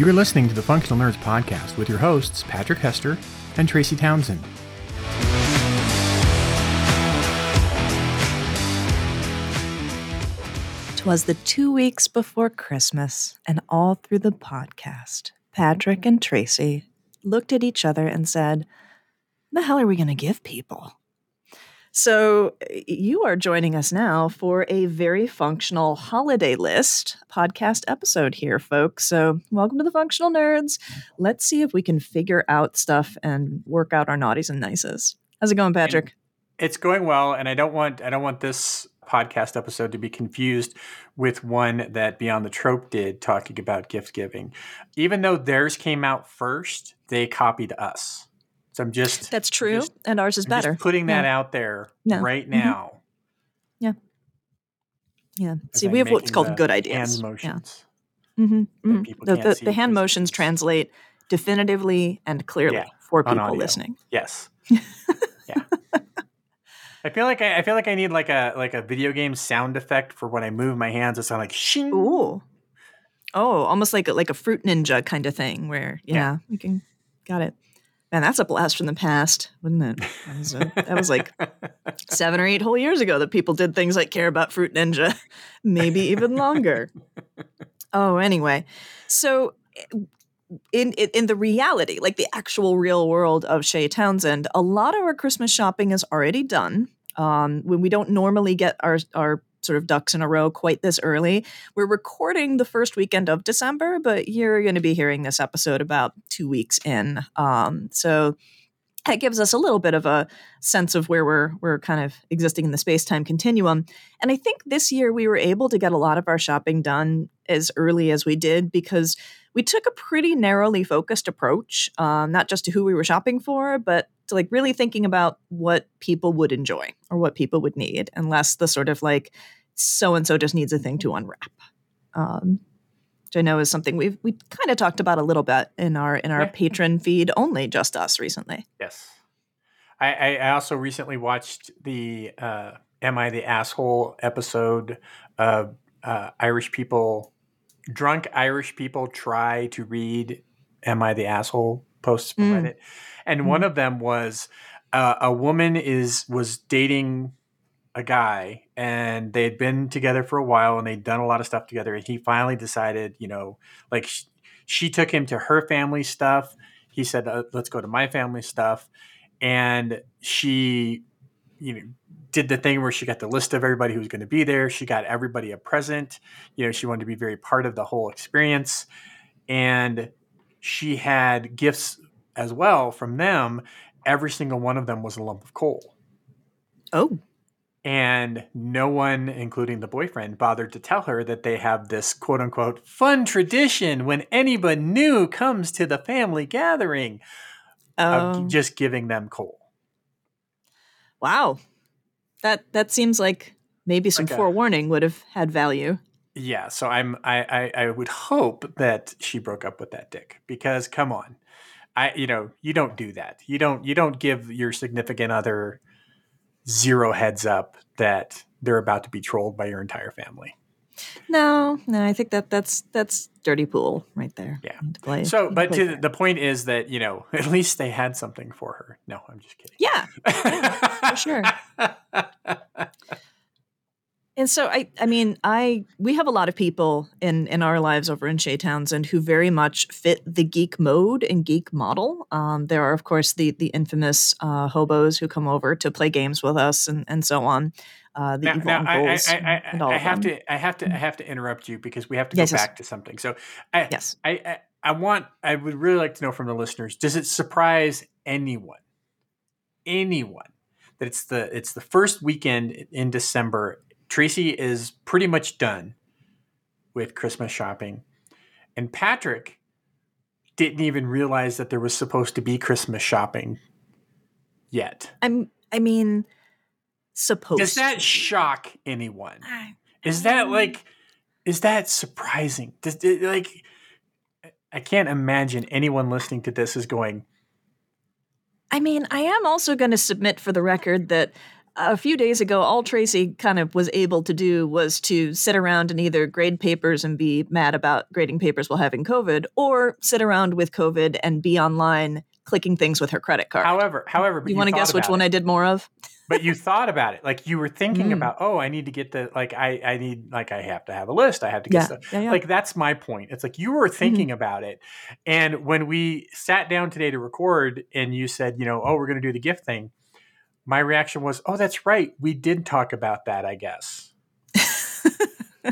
You are listening to the Functional Nerds podcast with your hosts, Patrick Hester and Tracy Townsend. Twas the two weeks before Christmas, and all through the podcast, Patrick and Tracy looked at each other and said, The hell are we going to give people? So, you are joining us now for a very functional holiday list podcast episode here, folks. So, welcome to the Functional Nerds. Let's see if we can figure out stuff and work out our naughties and nices. How's it going, Patrick? It's going well, and I don't want I don't want this podcast episode to be confused with one that Beyond the Trope did talking about gift giving. Even though theirs came out first, they copied us. So I'm just That's true. just- and ours is I'm better. just putting that Yeah. out there Yeah. right Mhm. now. Yeah. as See, I'm we have what's called good ideas. Yeah. motions. hmm that people The, the, the hand motions translate definitively and clearly Yeah, for people listening. Yes. yeah. I feel like I, I feel like I need like a like a video game sound effect for when I move my hands. It sound like shing. Ooh. Oh, almost like a, like a fruit ninja kind of thing where yeah, Yeah. you can got it. Man, that's a blast from the past, wouldn't it? That was, a, that was like seven or eight whole years ago that people did things like care about Fruit Ninja, maybe even longer. oh, anyway, so in, in in the reality, like the actual real world of Chez Townsend, a lot of our Christmas shopping is already done. Um, when we don't normally get our our sort of ducks in a row quite this early, we're recording the first weekend of December, but you're going to be hearing this episode about two weeks in. Um, so that gives us a little bit of a sense of where we're we're kind of existing in the space time continuum. And I think this year we were able to get a lot of our shopping done as early as we did because we took a pretty narrowly focused approach, um, not just to who we were shopping for, but to like really thinking about what people would enjoy or what people would need, and less the sort of like so and so just needs a thing to unwrap. Um, which I know is something we've we kind of talked about a little bit in our in our Yeah. Patreon feed, only just us recently. Yes. I, I, also recently watched the uh, "Am I the Asshole" episode of uh, Irish people, drunk Irish people try to read "Am I the Asshole" posts from Mm. Reddit, and one of them was uh, a woman is was dating a guy and they had been together for a while and they'd done a lot of stuff together and he finally decided you know like sh- she took him to her family stuff. He said uh, let's go to my family stuff and she you know did the thing where she got the list of everybody who was going to be there. She got everybody a present. You know she wanted to be very part of the whole experience and she had gifts as well from them. Every single one of them was a lump of coal. Oh, and no one, including the boyfriend, bothered to tell her that they have this quote unquote fun tradition when anybody new comes to the family gathering of oh, just giving them coal. wow. That that seems like maybe some forewarning would have had value. Yeah, so I'm I, I I would hope that she broke up with that dick because come on. I you know, you don't do that. You don't you don't give your significant other zero heads up that they're about to be trolled by your entire family. No, no, I think that that's that's dirty pool right there. Yeah. Play- So, but to the point is that you know at least they had something for her. No, I'm just kidding. yeah, for sure. And so I I mean I we have a lot of people in in our lives over in Chez Townsend who very much fit the geek mode and geek model. Um, there are of course the the infamous uh, hobos who come over to play games with us and and so on. Uh, the now, evil now I, I, I, and all I have them. to I have to I have to interrupt you because we have to go yes. back to something. So I, Yes. I, I I want I would really like to know from the listeners. Does it surprise anyone, anyone, that it's the it's the first weekend in December? Tracy is pretty much done with Christmas shopping, and Patrick didn't even realize that there was supposed to be Christmas shopping yet. I'm I mean supposed Does that shock anyone? I- Is that like, is that surprising? Does it, like, I can't imagine anyone listening to this is going, I mean, I am also going to submit for the record that a few days ago, all Tracy kind of was able to do was to sit around and either grade papers and be mad about grading papers while having COVID, or sit around with COVID and be online clicking things with her credit card. However, however, you, you want to guess which one it. I did more of? but you thought about it, like you were thinking mm. about, oh, I need to get the like I I need like I have to have a list. I have to get yeah. stuff. Yeah, yeah. Like that's my point. It's like you were thinking mm-hmm. about it, and when we sat down today to record, and you said, you know, oh, we're going to do the gift thing my reaction was, "Oh, that's right. We did talk about that, I guess."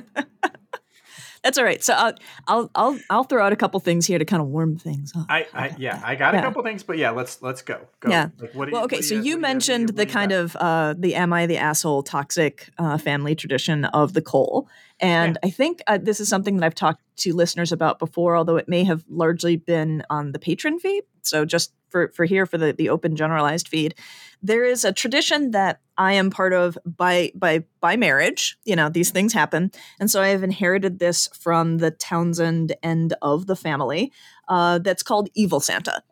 that's all right. So I'll, I'll I'll I'll throw out a couple things here to kind of warm things up. I, I yeah, I got yeah. a couple things, but yeah, let's let's go. go. Yeah. Like, well, you, okay. so you, you mentioned the kind of uh, the "Am I the asshole?" toxic uh, family tradition of the coal, and yeah. I think uh, this is something that I've talked to listeners about before, although it may have largely been on the Patreon feed. So just for for here for the the open generalized feed there is a tradition that I am part of by by by marriage. You know, these things happen, and so I have inherited this from the Townsend end of the family. Uh, that's called Evil Santa,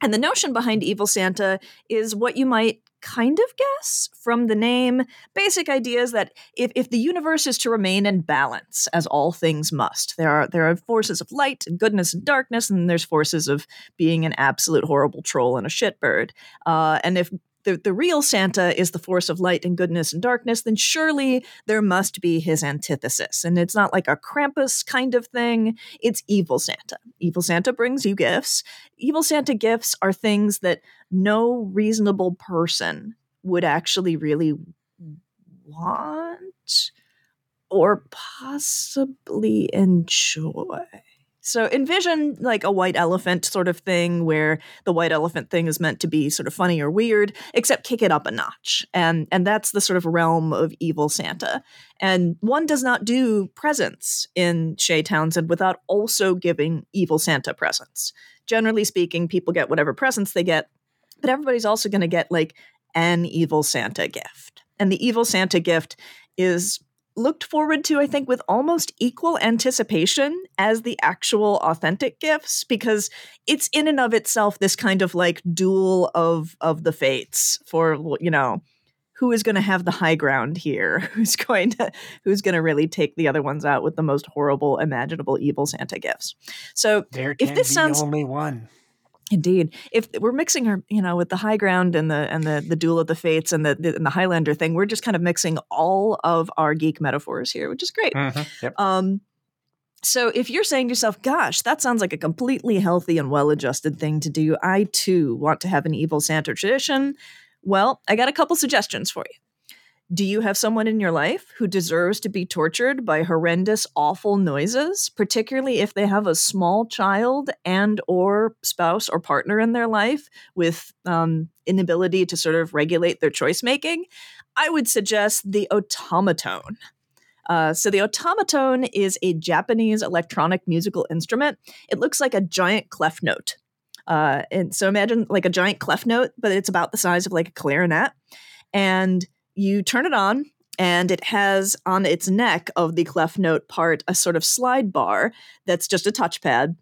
and the notion behind Evil Santa is what you might kind of guess from the name. Basic idea is that if, if the universe is to remain in balance, as all things must, there are there are forces of light and goodness and darkness, and there's forces of being an absolute horrible troll and a shitbird. Uh, and if the, the real Santa is the force of light and goodness and darkness, then surely there must be his antithesis. And it's not like a Krampus kind of thing, it's evil Santa. Evil Santa brings you gifts. Evil Santa gifts are things that no reasonable person would actually really want or possibly enjoy. So envision like a white elephant sort of thing where the white elephant thing is meant to be sort of funny or weird, except kick it up a notch. And and that's the sort of realm of evil Santa. And one does not do presents in Chez Townsend without also giving evil Santa presents. Generally speaking, people get whatever presents they get, but everybody's also going to get like an evil Santa gift. And the evil Santa gift is looked forward to, I think, with almost equal anticipation as the actual authentic gifts, because it's in and of itself this kind of like duel of of the fates for you know who is going to have the high ground here who's going to who's going to really take the other ones out with the most horrible imaginable evil santa gifts. So there if this sounds only one Indeed, if we're mixing her, you know, with the high ground and the and the the duel of the fates and the, the and the Highlander thing, we're just kind of mixing all of our geek metaphors here, which is great. Mm-hmm. Yep. Um, so if you're saying to yourself, "Gosh, that sounds like a completely healthy and well-adjusted thing to do," I too want to have an evil Santa tradition. Well, I got a couple suggestions for you. Do you have someone in your life who deserves to be tortured by horrendous awful noises, particularly if they have a small child and or spouse or partner in their life with um, inability to sort of regulate their choice making? I would suggest the otamatone. Uh, so the otamatone is a Japanese electronic musical instrument. It looks like a giant clef note. Uh, and so imagine like a giant clef note, but it's about the size of like a clarinet. And you turn it on and it has on its neck of the clef note part a sort of slide bar that's just a touchpad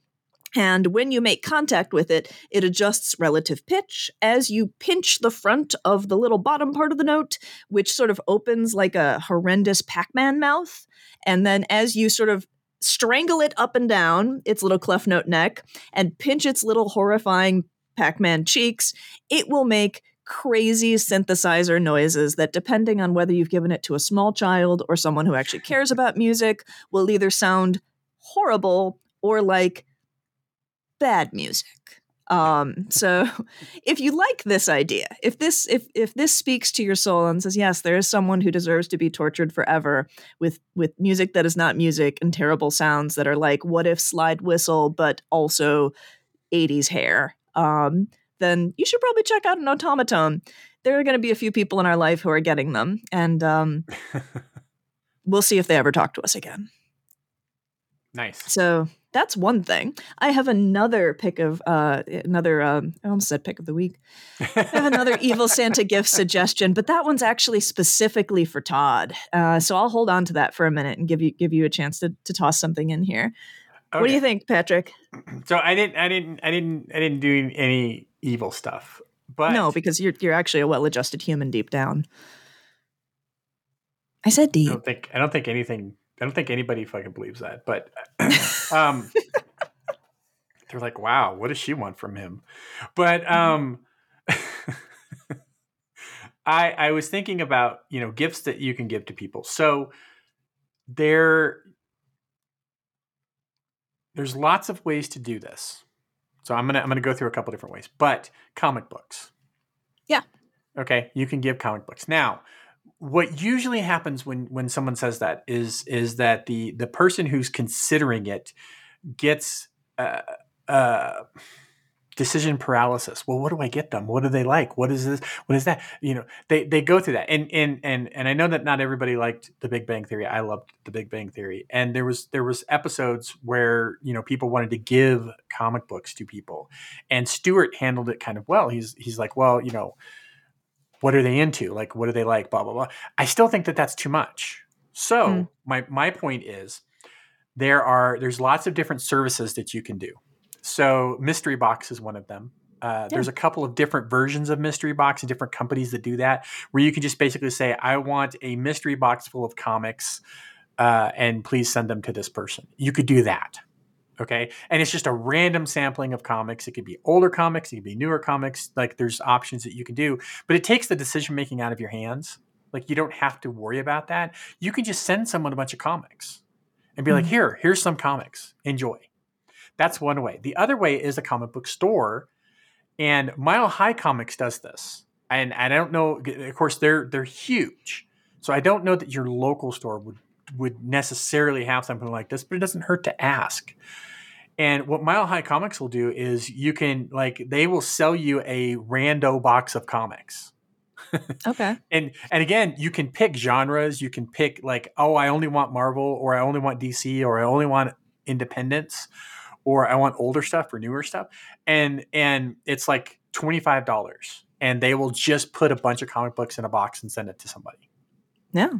and when you make contact with it, it adjusts relative pitch as you pinch the front of the little bottom part of the note, which sort of opens like a horrendous Pac Man mouth. And then as you sort of strangle it up and down its little clef note neck and pinch its little horrifying Pac Man cheeks, it will make crazy synthesizer noises that, depending on whether you've given it to a small child or someone who actually cares about music, will either sound horrible or like bad music. Um, so if you like this idea, if this if if this speaks to your soul and says, yes, there is someone who deserves to be tortured forever with with music that is not music and terrible sounds that are like what if slide whistle, but also 80s hair. Um, then you should probably check out an otamatone. There are going to be a few people in our life who are getting them, and um, we'll see if they ever talk to us again. Nice. So that's one thing. I have another pick of uh, another. Um, I almost said pick of the week. I have another evil Santa gift suggestion, but that one's actually specifically for Todd. Uh, so I'll hold on to that for a minute and give you give you a chance to to toss something in here. Okay. What do you think, Patrick? So I didn't, I didn't, I didn't, I didn't do any evil stuff. But no, because you're you're actually a well-adjusted human deep down. I said I deep. don't think I don't think anything I don't think anybody fucking believes that. But um they're like, wow, what does she want from him? But um I I was thinking about, you know, gifts that you can give to people. So there there's lots of ways to do this. So I'm gonna I'm gonna go through a couple different ways. But comic books. Yeah. Okay, you can give comic books. Now, what usually happens when when someone says that is is that the the person who's considering it gets uh, uh, decision paralysis. Well, what do I get them? What do they like? What is this? What is that? You know, they they go through that, and and and and I know that not everybody liked The Big Bang Theory. I loved The Big Bang Theory, and there was there was episodes where you know people wanted to give comic books to people, and Stewart handled it kind of well. He's he's like, well, you know, what are they into? Like, what do they like? Blah blah blah. I still think that that's too much. So Mm. my my point is, there are there's lots of different services that you can do. So mystery box is one of them. Uh, There's a couple of different versions of mystery box and different companies that do that, where you can just basically say, "I want a mystery box full of comics, uh, and please send them to this person." You could do that, okay? And it's just a random sampling of comics. It could be older comics, it could be newer comics. Like there's options that you can do, but it takes the decision making out of your hands. Like you don't have to worry about that. You can just send someone a bunch of comics and be like, Mhm. "Here, here's some comics. Enjoy." That's one way. The other way is a comic book store, and Mile High Comics does this. And I don't know. Of course, they're they're huge, so I don't know that your local store would would necessarily have something like this, but it doesn't hurt to ask. And what Mile High Comics will do is you can like they will sell you a rando box of comics Okay. and and again you can pick genres you can pick like oh i only want marvel or i only want dc or i only want independence or i want older stuff or newer stuff and and it's like $25 and they will just put a bunch of comic books in a box and send it to somebody. Yeah.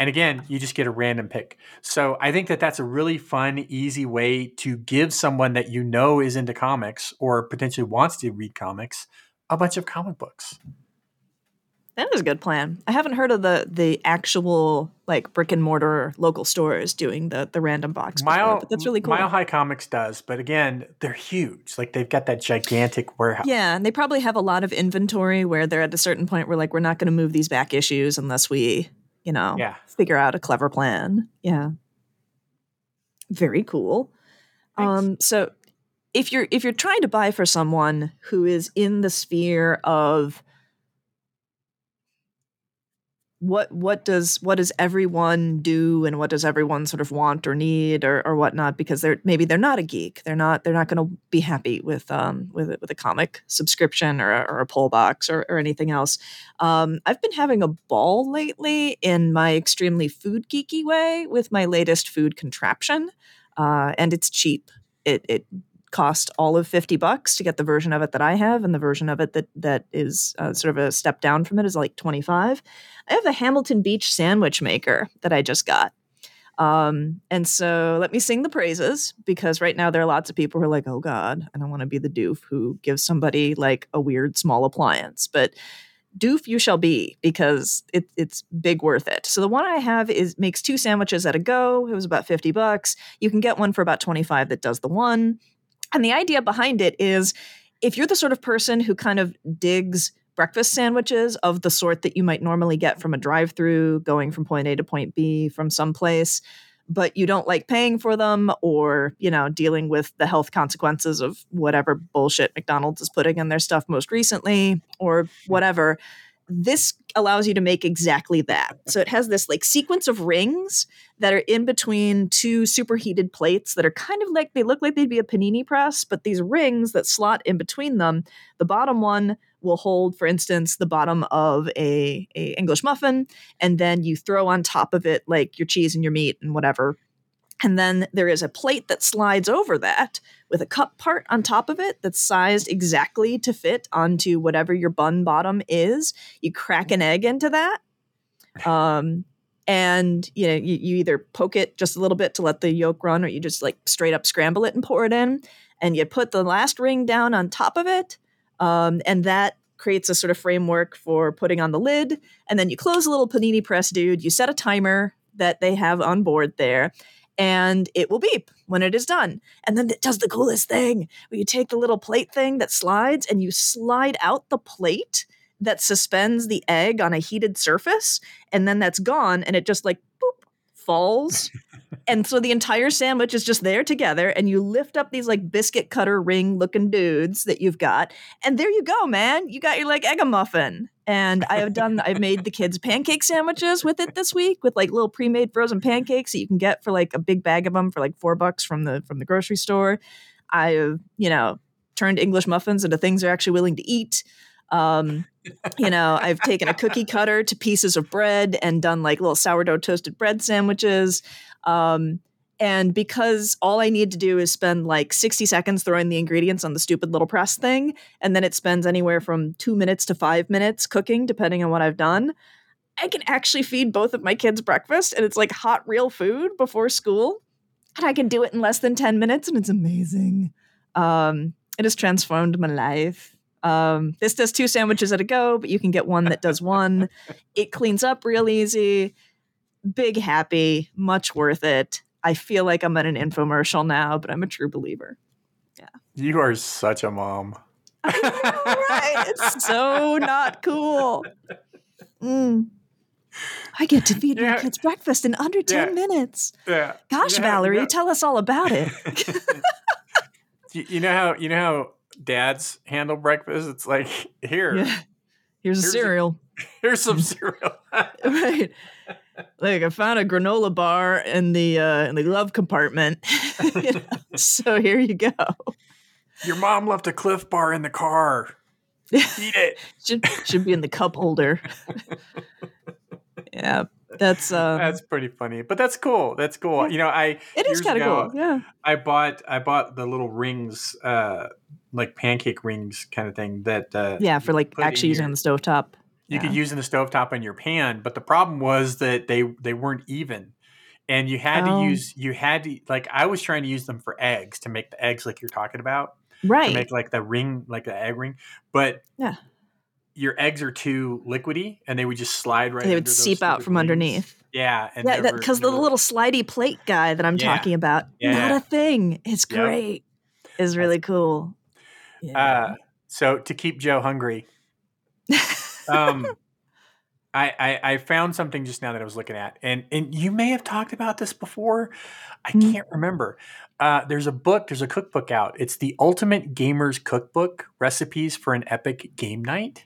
and again you just get a random pick. So i think that that's a really fun easy way to give someone that you know is into comics or potentially wants to read comics a bunch of comic books That is a good plan. I haven't heard of the the actual like brick and mortar local stores doing the the random box before, Mile, but that's really cool. Mile High Comics does, but again, they're huge. Like they've got that gigantic warehouse. Yeah, and they probably have a lot of inventory where they're at a certain point where like we're not going to move these back issues unless we, you know, Yeah. figure out a clever plan. Yeah. Very cool. Thanks. Um so if you're if you're trying to buy for someone who is in the sphere of what what does what does everyone do and what does everyone sort of want or need or, or whatnot? Because they're maybe they're not a geek. They're not they're not going to be happy with um with with a comic subscription or, a- or a pull box or, or anything else. Um i've been having a ball lately in my extremely food geeky way with my latest food contraption. Uh and it's cheap. It it cost all of 50 bucks to get the version of it that I have and the version of it that that is uh, sort of a step down from it is like 25. I have a Hamilton Beach sandwich maker that I just got. Um, and so let me sing the praises because right now there are lots of people who are like, oh God, I don't want to be the doof who gives somebody like a weird small appliance. But doof you shall be because it, it's big worth it. So the one I have is makes two sandwiches at a go. It was about 50 bucks. You can get one for about 25 that does the one. And the idea behind it is if you're the sort of person who kind of digs breakfast sandwiches of the sort that you might normally get from a drive through going from point A to point B from someplace, but you don't like paying for them or, you know, dealing with the health consequences of whatever bullshit McDonald's is putting in their stuff most recently or whatever. This allows you to make exactly that. So it has this like sequence of rings that are in between two superheated plates that are kind of like they look like they'd be a panini press, but these rings that slot in between them, the bottom one will hold, for instance, the bottom of a, a English muffin, and then you throw on top of it like your cheese and your meat and whatever. And then there is a plate that slides over that with a cup part on top of it that's sized exactly to fit onto whatever your bun bottom is. You crack an egg into that. Um, and you know you, you either poke it just a little bit to let the yolk run or you just like straight up scramble it and pour it in and you put the last ring down on top of it um, and that creates a sort of framework for putting on the lid. And then you close a little panini press, dude. You set a timer that they have on board there, and it will beep when it is done. And then it does the coolest thing where you take the little plate thing that slides and you slide out the plate that suspends the egg on a heated surface, and then that's gone, and it just like boop falls. and so the entire sandwich is just there together, and you lift up these like biscuit cutter ring looking dudes that you've got, and there you go, man. You got your like egg muffin. And I have done, I've made the kids pancake sandwiches with it this week with like little pre-made frozen pancakes that you can get for like a big bag of them for like four bucks from the from the grocery store. I've, you know, turned English muffins into things they're actually willing to eat. Um, you know, I've taken a cookie cutter to pieces of bread and done like little sourdough toasted bread sandwiches. Um, and because all I need to do is spend like 60 seconds throwing the ingredients on the stupid little press thing, and then it spends anywhere from two minutes to five minutes cooking, depending on what I've done, I can actually feed both of my kids breakfast and it's like hot, real food before school. And I can do it in less than 10 minutes, and it's amazing. Um, it has transformed my life. Um, this does two sandwiches at a go, but you can get one that does one. it cleans up real easy. Big happy, much worth it. I feel like I'm at an infomercial now, but I'm a true believer. Yeah. You are such a mom. right? It's so not cool. Mm. I get to feed Yeah. my kids breakfast in under 10 Yeah. minutes. Yeah. Gosh, You know Valerie, you know- tell us all about it. You, know how you know how dads handle breakfast? It's like here, yeah. Here's a Here's a- cereal. here's some cereal. right. Like I found a granola bar in the uh, in the glove compartment. You know, so here you go. Your mom left a Clif Bar in the car. Eat it. Should should be in the cup holder. yeah, that's uh, That's pretty funny, but that's cool. That's cool. Yeah. You know, I it is kind of cool. Yeah. I bought I bought the little rings, uh, like pancake rings kind of thing that uh, Yeah, for like actually using your- on the stovetop. You Yeah. could use in the stovetop in your pan. But the problem was that they they weren't even, and you had Oh. to use you had to like I was trying to use them for eggs to make the eggs like you're talking about right to make like the ring like the egg ring, but Yeah. Your eggs are too liquidy, and they would just slide right. they would seep out from rings. underneath. Yeah, and Yeah, because the little slidey plate guy that I'm Yeah. talking about, Yeah, not a thing. It's Yep. great. It's really cool. Yeah. Uh, so to keep Joe hungry, um, I, I I found something just now that I was looking at, and and you may have talked about this before. I Hmm. can't remember. Uh, there's a book. There's a cookbook out. It's the Ultimate Gamers Cookbook: Recipes for an Epic Game Night.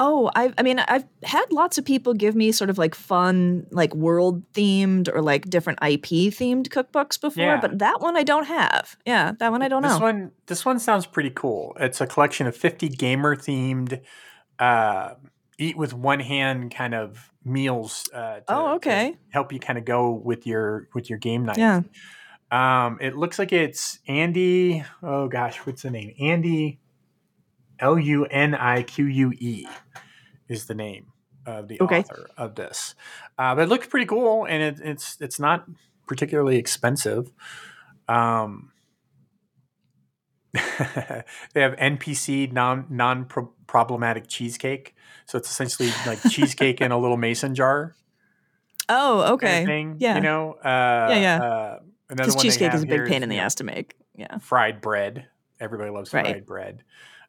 Oh, I I mean, I've had lots of people give me sort of like fun, like world themed or like different IP themed cookbooks before, Yeah. but that one I don't have. Yeah, that one I don't this know. one this one sounds pretty cool. It's a collection of 50 gamer themed uh, eat with one hand kind of meals. Uh, to, Oh, okay. help you kind of go with your with your game night. Yeah. Um, it looks like it's Andy. Oh gosh, what's the name? Andy L U N I Q U E is the name of the Okay. author of this. Uh, but it looks pretty cool, and it, it's it's not particularly expensive. Um, they have NPC non non problematic cheesecake, so it's essentially like cheesecake in a little mason jar Oh, kind okay. of thing. Yeah. you know. Uh, yeah. Uh, another Because they cheesecake is a big pain in the ass to make. Yeah. fried bread. Everybody loves Right. fried bread.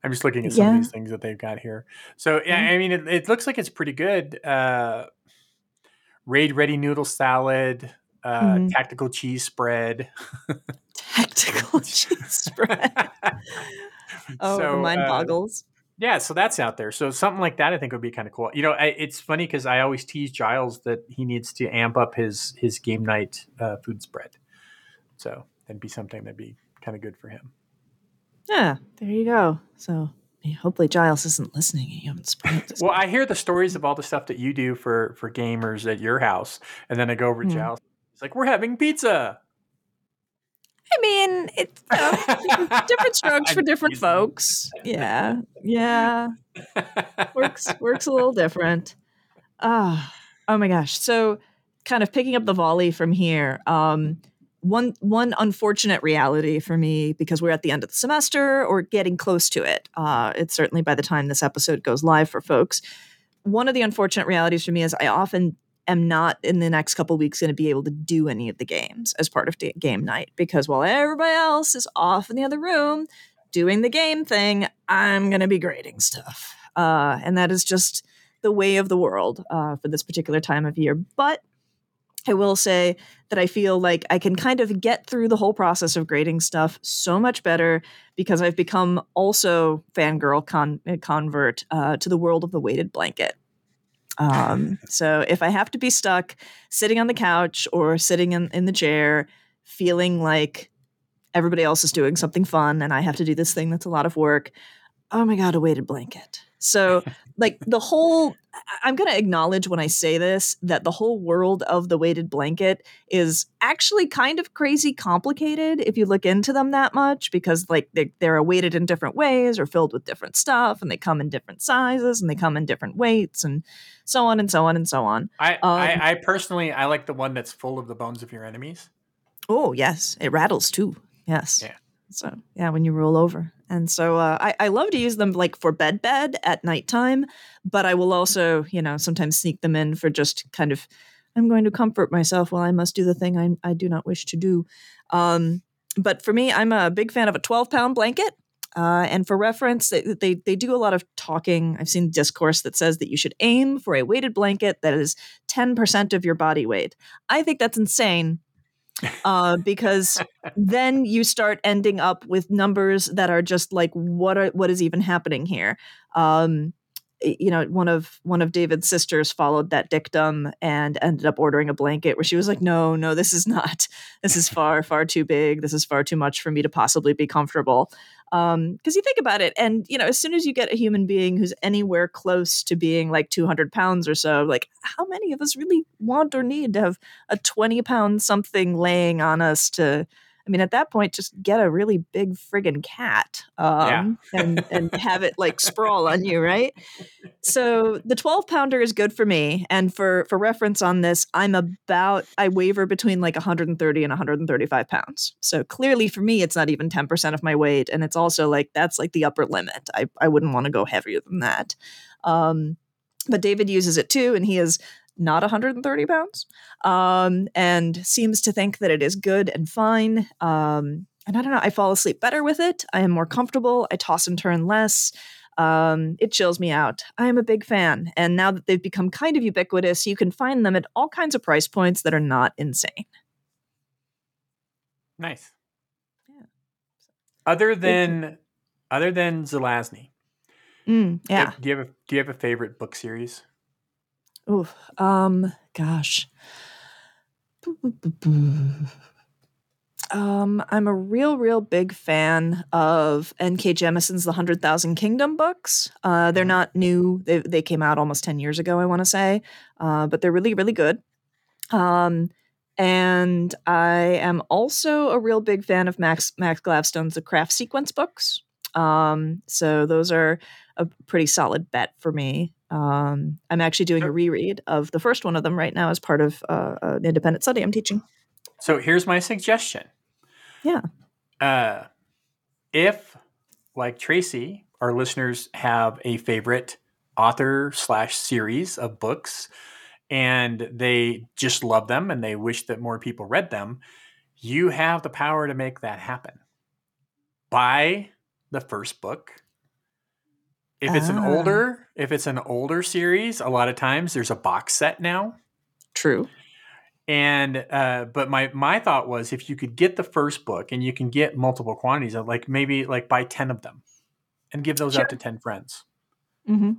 I'm just looking at some Yeah. of these things that they've got here. So yeah, Mhm. I mean, it, it looks like it's pretty good. Uh, raid ready noodle salad, uh, Mhm. tactical cheese spread. Tactical cheese spread. Oh, So, mind uh, boggles. Yeah, so that's out there. So something like that, I think would be kind of cool. You know, I, it's funny because I always tease Giles that he needs to amp up his his game night uh, food spread. So that'd be something that'd be kind of good for him. Yeah, there you go. So hopefully Giles isn't listening you haven't spoiled this. Well, I hear the stories of all the stuff that you do for for gamers at your house, and then I go over to Hmm. Giles. It's like we're having pizza. Mean, it's know, different, strokes for different folks. Yeah, yeah, works works a little different. Ah, oh my gosh. So, kind of picking up the volley from here. Um, one one unfortunate reality for me because we're at the end of the semester or getting close to it. Uh, it's certainly by the time this episode goes live for folks. One of the unfortunate realities for me is I often am not in the next couple weeks going to be able to do any of the games as part of da- game night because while everybody else is off in the other room doing the game thing, I'm going to be grading stuff, uh, and that is just the way of the world uh, for this particular time of year. But I will say that I feel like I can kind of get through the whole process of grading stuff so much better because I've become also fangirl con- convert uh, to the world of the weighted blanket. Um, so if I have to be stuck sitting on the couch or sitting in, in the chair, feeling like everybody else is doing something fun and I have to do this thing that's a lot of work, oh my God, a weighted blanket. So, like the whole, I'm going to acknowledge when I say this that the whole world of the weighted blanket is actually kind of crazy complicated if you look into them that much because, like, they, they're weighted in different ways or filled with different stuff and they come in different sizes and they come in different weights and so on and so on and so on. I, um, I, I personally, I like the one that's full of the bones of your enemies. Oh, yes. It rattles too. Yes. Yeah. So yeah, when you roll over, and so uh, I, I love to use them like for bed bed at nighttime, but I will also you know sometimes sneak them in for just kind of I'm going to comfort myself while I must do the thing I, I do not wish to do. Um, but for me, I'm a big fan of a 12 pound blanket. Uh, and for reference, they, they, they do a lot of talking. I've seen discourse that says that you should aim for a weighted blanket that is 10% of your body weight. I think that's insane uh, because then you start ending up with numbers that are just like what are what is even happening here? Um, you know one of one of david's sisters followed that dictum and ended up ordering a blanket where she was like no no this is not this is far far too big. This is far too much for me to possibly be comfortable. Um because you think about it and you know as soon as you get a human being who's anywhere close to being like 200 pounds or so like how many of us really want or need to have a 20 pound something laying on us to I mean, at that point, just get a really big friggin' cat um, yeah. and, and have it like sprawl on you, right? So the 12 pounder is good for me. And for, for reference on this, I'm about, I waver between like 130 and 135 pounds. So clearly for me, it's not even 10% of my weight. And it's also like, that's like the upper limit. I, I wouldn't want to go heavier than that. Um, but David uses it too, and he is not 130 pounds, um, and seems to think that it is good and fine. Um, and I don't know, I fall asleep better with it. I am more comfortable. I toss and turn less. Um, it chills me out. I am a big fan. And now that they've become kind of ubiquitous, you can find them at all kinds of price points that are not insane. Nice. Yeah. Other than other than Zelazny, mm, yeah. Do you have a Do you have a favorite book series? Oh, um, gosh. Um, I'm a real, real big fan of N.K. Jemisin's The Hundred Thousand Kingdom books. Uh, they're mm-hmm. not new; they they came out almost ten years ago, I want to say, uh, but they're really, really good. Um, and I am also a real big fan of Max Max Gladstone's The Craft Sequence books. Um, so those are a pretty solid bet for me. Um, I'm actually doing a reread of the first one of them right now as part of uh, an independent study I'm teaching. So here's my suggestion. Yeah. Uh, if, like Tracy, our listeners have a favorite author slash series of books and they just love them and they wish that more people read them, you have the power to make that happen. Buy the first book if it's ah. an older, if it's an older series, a lot of times there's a box set now. True. And uh, but my my thought was if you could get the first book and you can get multiple quantities of like maybe like buy ten of them, and give those sure. out to ten friends. Mm-hmm.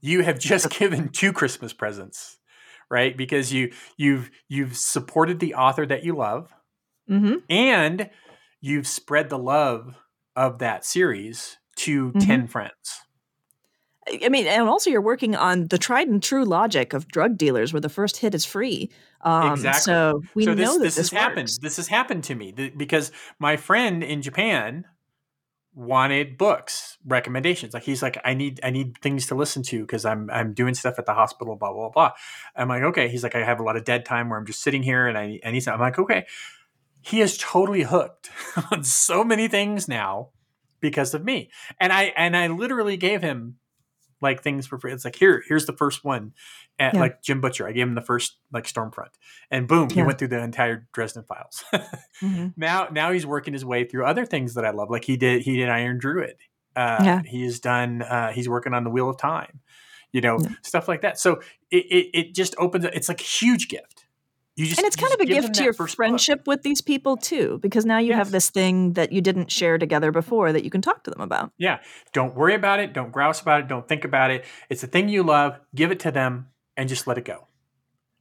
You have just given two Christmas presents, right? Because you you've you've supported the author that you love, mm-hmm. and you've spread the love of that series to mm-hmm. 10 friends. I mean, and also you're working on the tried and true logic of drug dealers, where the first hit is free. Um, exactly. So we so this, know that this, this has happened. This has happened to me because my friend in Japan wanted books recommendations. Like he's like, I need I need things to listen to because I'm I'm doing stuff at the hospital. Blah blah blah. I'm like, okay. He's like, I have a lot of dead time where I'm just sitting here and I I need. Something. I'm like, okay. he is totally hooked on so many things now because of me. And I and I literally gave him like things for free. It's like here, here's the first one. At Yeah. like Jim Butcher, I gave him the first like Stormfront, and boom, he went through the entire Dresden Files. Mhm. now, now he's working his way through other things that I love. Like he did, he did Iron Druid. Uh, Yeah. He has done. Uh, he's working on the Wheel of Time. You know, Yeah. stuff like that. So it, it it just opens. It's like a huge gift. Just and it's kind of a gift to your book. friendship with these people too, because now you have this thing that you didn't share together before that you can talk to them about. Yeah. Don't worry about it. Don't grouse about it. Don't think about it. It's a thing you love. Give it to them and just let it go.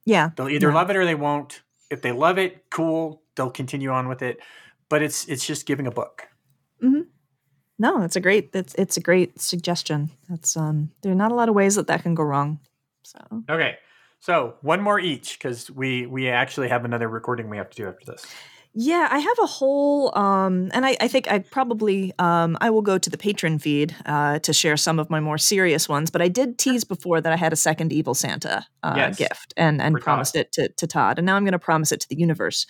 Yeah, They'll either Yeah. love it or they won't. If they love it, cool. They'll continue on with it. But it's it's just giving a book. no, it's a great it's it's a great suggestion. That's um, there are not a lot of ways that that can go wrong. So Okay. So one more each because we we actually have another recording we have to do after this. Yeah, I have a whole, um, and I, I think I probably um, I will go to the Patreon feed uh, to share some of my more serious ones. But I did tease before that I had a second Evil Santa uh, Yes. gift and and For Todd. promised it to, to Todd, and now I'm going to promise it to the universe.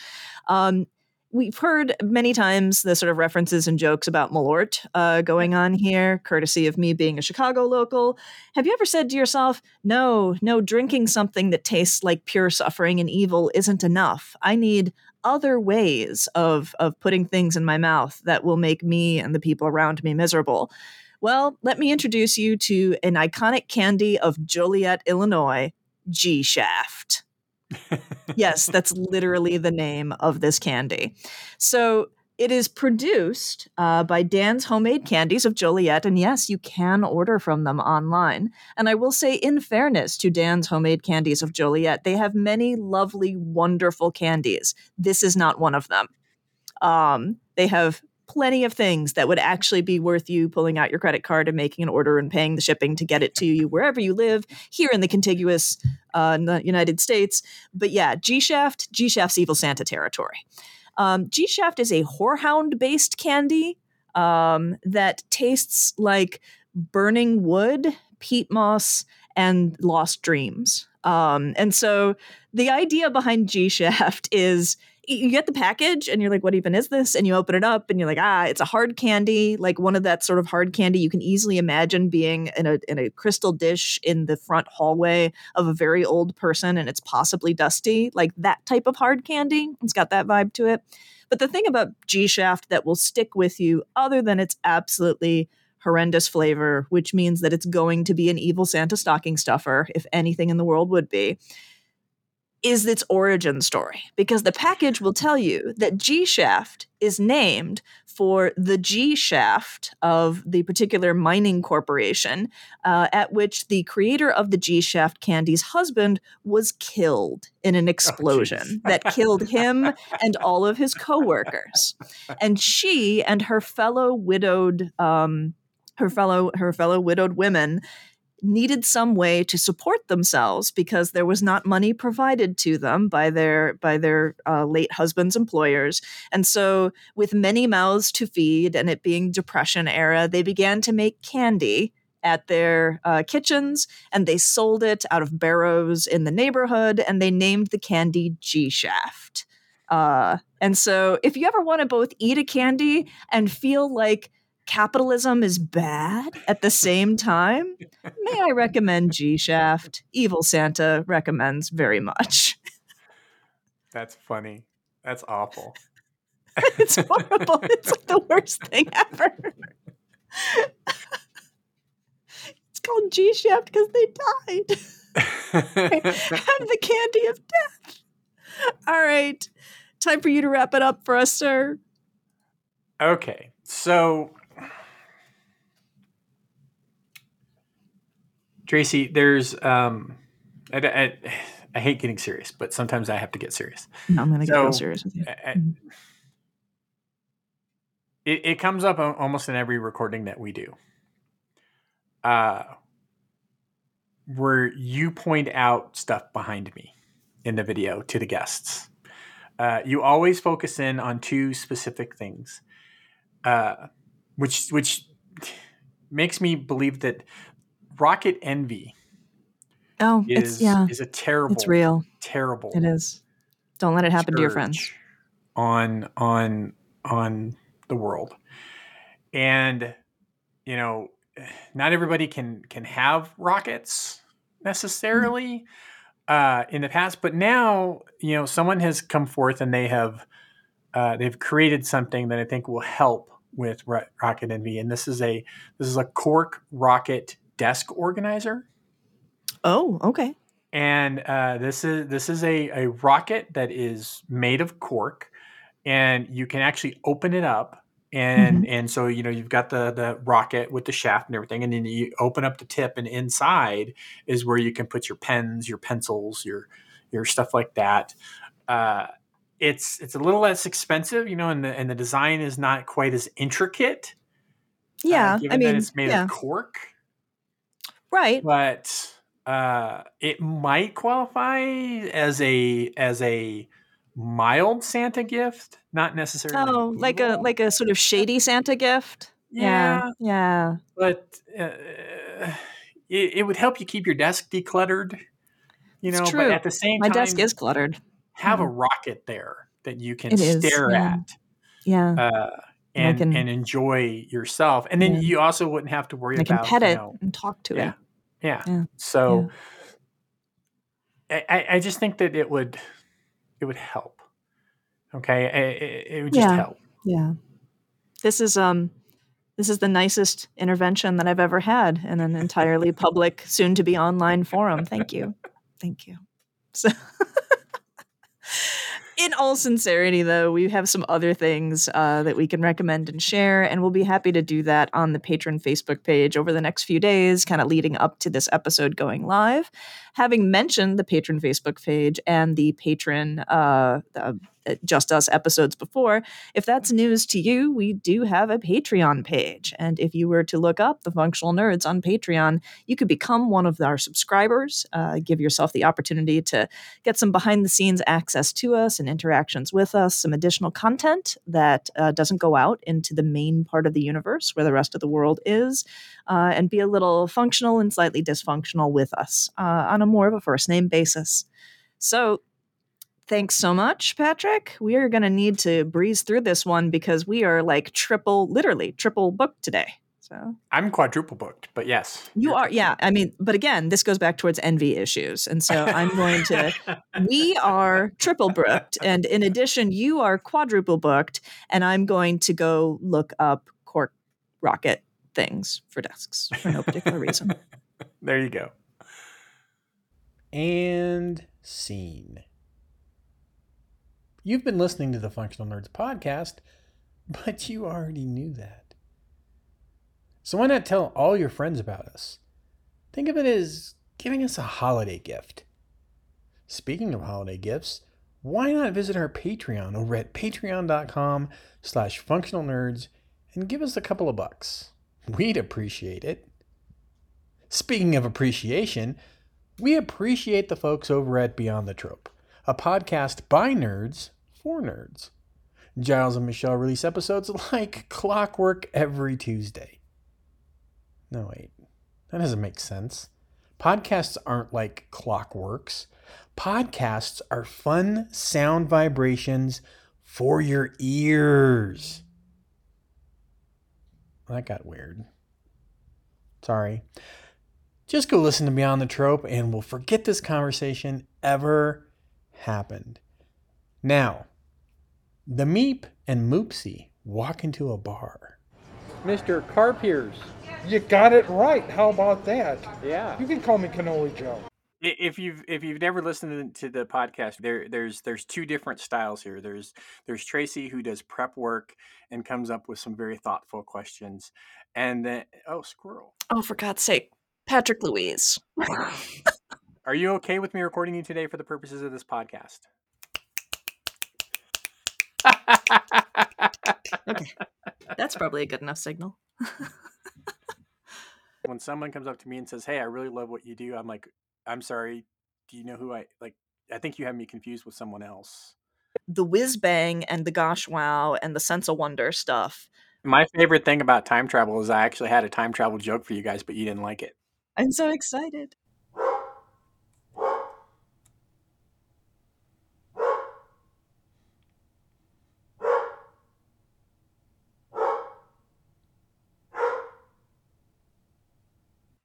Um, we've heard many times the sort of references and jokes about Malort uh, going on here, courtesy of me being a Chicago local. Have you ever said to yourself, "No, no, drinking something that tastes like pure suffering and evil isn't enough. I need." other ways of of putting things in my mouth that will make me and the people around me miserable. Well, let me introduce you to an iconic candy of Joliet, Illinois, G Shaft. Yes, that's literally the name of this candy. So it is produced uh, by Dan's Homemade Candies of Joliet, and yes, you can order from them online. And I will say, in fairness to Dan's Homemade Candies of Joliet, they have many lovely, wonderful candies. This is not one of them. Um, they have plenty of things that would actually be worth you pulling out your credit card and making an order and paying the shipping to get it to you wherever you live here in the contiguous uh, n- United States. But yeah, G Shaft, G Shaft's Evil Santa territory. Um, G Shaft is a horehound based candy um, that tastes like burning wood, peat moss, and lost dreams. Um, and so the idea behind G Shaft is you get the package and you're like, what even is this? And you open it up and you're like, ah, it's a hard candy, like one of that sort of hard candy you can easily imagine being in a in a crystal dish in the front hallway of a very old person and it's possibly dusty, like that type of hard candy. It's got that vibe to it. But the thing about G Shaft that will stick with you, other than its absolutely horrendous flavor, which means that it's going to be an evil Santa stocking stuffer, if anything in the world would be, is its origin story. Because the package will tell you that G Shaft is named for the G shaft of the particular mining corporation uh, at which the creator of the G shaft candy's husband was killed in an explosion that killed him and all of his coworkers. And she and her fellow widowed um, her fellow her fellow widowed women needed some way to support themselves because there was not money provided to them by their by their uh, late husband's employers. And so with many mouths to feed and it being depression era they began to make candy at their uh, kitchens and they sold it out of barrows in the neighborhood and they named the candy g shaft uh, and so if you ever want to both eat a candy and feel like capitalism is bad at the same time, may I recommend G Shaft? Evil Santa recommends very much. That's funny. That's awful. it's horrible. It's like the worst thing ever. it's called G Shaft because they died. Have the candy of death. All right. Time for you to wrap it up for us, sir. okay. So Tracy, there's um I, I, I hate getting serious, but sometimes I have to get serious. I'm going to get real serious with you. I- I- it, it comes up almost in every recording that we do. Uh, where you point out stuff behind me in the video to the guests. Uh, you always focus in on two specific things, uh, which which makes me believe that rocket envy Oh, is it's yeah, is a terrible, it's real. terrible. It is. Don't let it happen to your friends. on on on the world, and you know, not everybody can can have rockets necessarily uh, in the past, but now you know someone has come forth and they have uh, they've created something that I think will help with Ro- Rocket Envy, and this is a this is a cork rocket desk organizer. Oh, okay. And uh, this is this is a, a rocket that is made of cork, and you can actually open it up, and and so you know you've got the the rocket with the shaft and everything, and then you open up the tip, and inside is where you can put your pens, your pencils, your your stuff like that. Uh, it's it's a little less expensive, you know, and the and the design is not quite as intricate. uh, Yeah, I mean, that it's made yeah, of cork, right. but uh, it might qualify as a as a mild Santa gift, not necessarily. Oh, like a like a sort of shady Santa gift. Yeah, yeah, yeah. but uh, it, it would help you keep your desk decluttered, you know. But true. at the same My time, desk is cluttered. have Yeah. a rocket there that you can It is, stare yeah. at. Yeah, uh, And and can- and enjoy yourself, and then Yeah. you also wouldn't have to worry I can about pet you it know, and talk to yeah, it. Yeah. Yeah, So I, I- I just think that it would it would help. Okay, it, it- it would just Yeah. help. Yeah. This is um this is the nicest intervention that I've ever had in an entirely public, soon to be online forum. Thank you. Thank you. So in all sincerity though, we have some other things uh, that we can recommend and share, and we'll be happy to do that on the Patreon Facebook page over the next few days, kind of leading up to this episode going live. Having mentioned the Patreon Facebook page and the Patreon uh, just us episodes before, if that's news to you, we do have a Patreon page. And if you were to look up the Functional Nerds on Patreon, you could become one of our subscribers, uh, give yourself the opportunity to get some behind the scenes access to us and interactions with us, some additional content that uh, doesn't go out into the main part of the universe where the rest of the world is, uh, and be a little functional and slightly dysfunctional with us uh, on a more of a first name basis. So, Thanks so much, Patrick. We are going to need to breeze through this one because we are like triple, literally triple booked today. So I'm quadruple booked, but yes, you you're yeah. I mean, but again, this goes back towards envy issues. And so I'm going to, we are triple booked. And in addition, you are quadruple booked. And I'm going to go look up cork rocket things for desks for no particular reason. there you go. And scene. You've been listening to the Functional Nerds podcast, but you already knew that. So why not tell all your friends about us? Think of it as giving us a holiday gift. Speaking of holiday gifts, why not visit our Patreon over at patreon.com slash functional nerds and give us a couple of bucks. We'd appreciate it. Speaking of appreciation, we appreciate the folks over at Beyond the Trope, a podcast by nerds for nerds. Giles and Michelle release episodes like clockwork every Tuesday. No, wait, that doesn't make sense. Podcasts aren't like clockworks. Podcasts are fun sound vibrations for your ears. That got weird. Sorry. Just go listen to Beyond the Trope and we'll forget this conversation ever happened. Now, the Meep and Moopsie walk into a bar. Mr. Carpiers. You got it right. How about that? Yeah. You can call me Cannoli Joe. If you've if you've never listened to the podcast, there there's there's two different styles here. There's there's Tracy who does prep work and comes up with some very thoughtful questions, and then oh squirrel, oh, for God's sake. Patrick Louise. are you okay with me recording you today for the purposes of this podcast? okay. That's probably a good enough signal. when someone comes up to me and says, "Hey, I really love what you do," I'm like, "I'm sorry. Do you know who I like? I think you have me confused with someone else." the whiz bang and the gosh wow and the sense of wonder stuff. My favorite thing about time travel is I actually had a time travel joke for you guys, but you didn't like it. I'm so excited.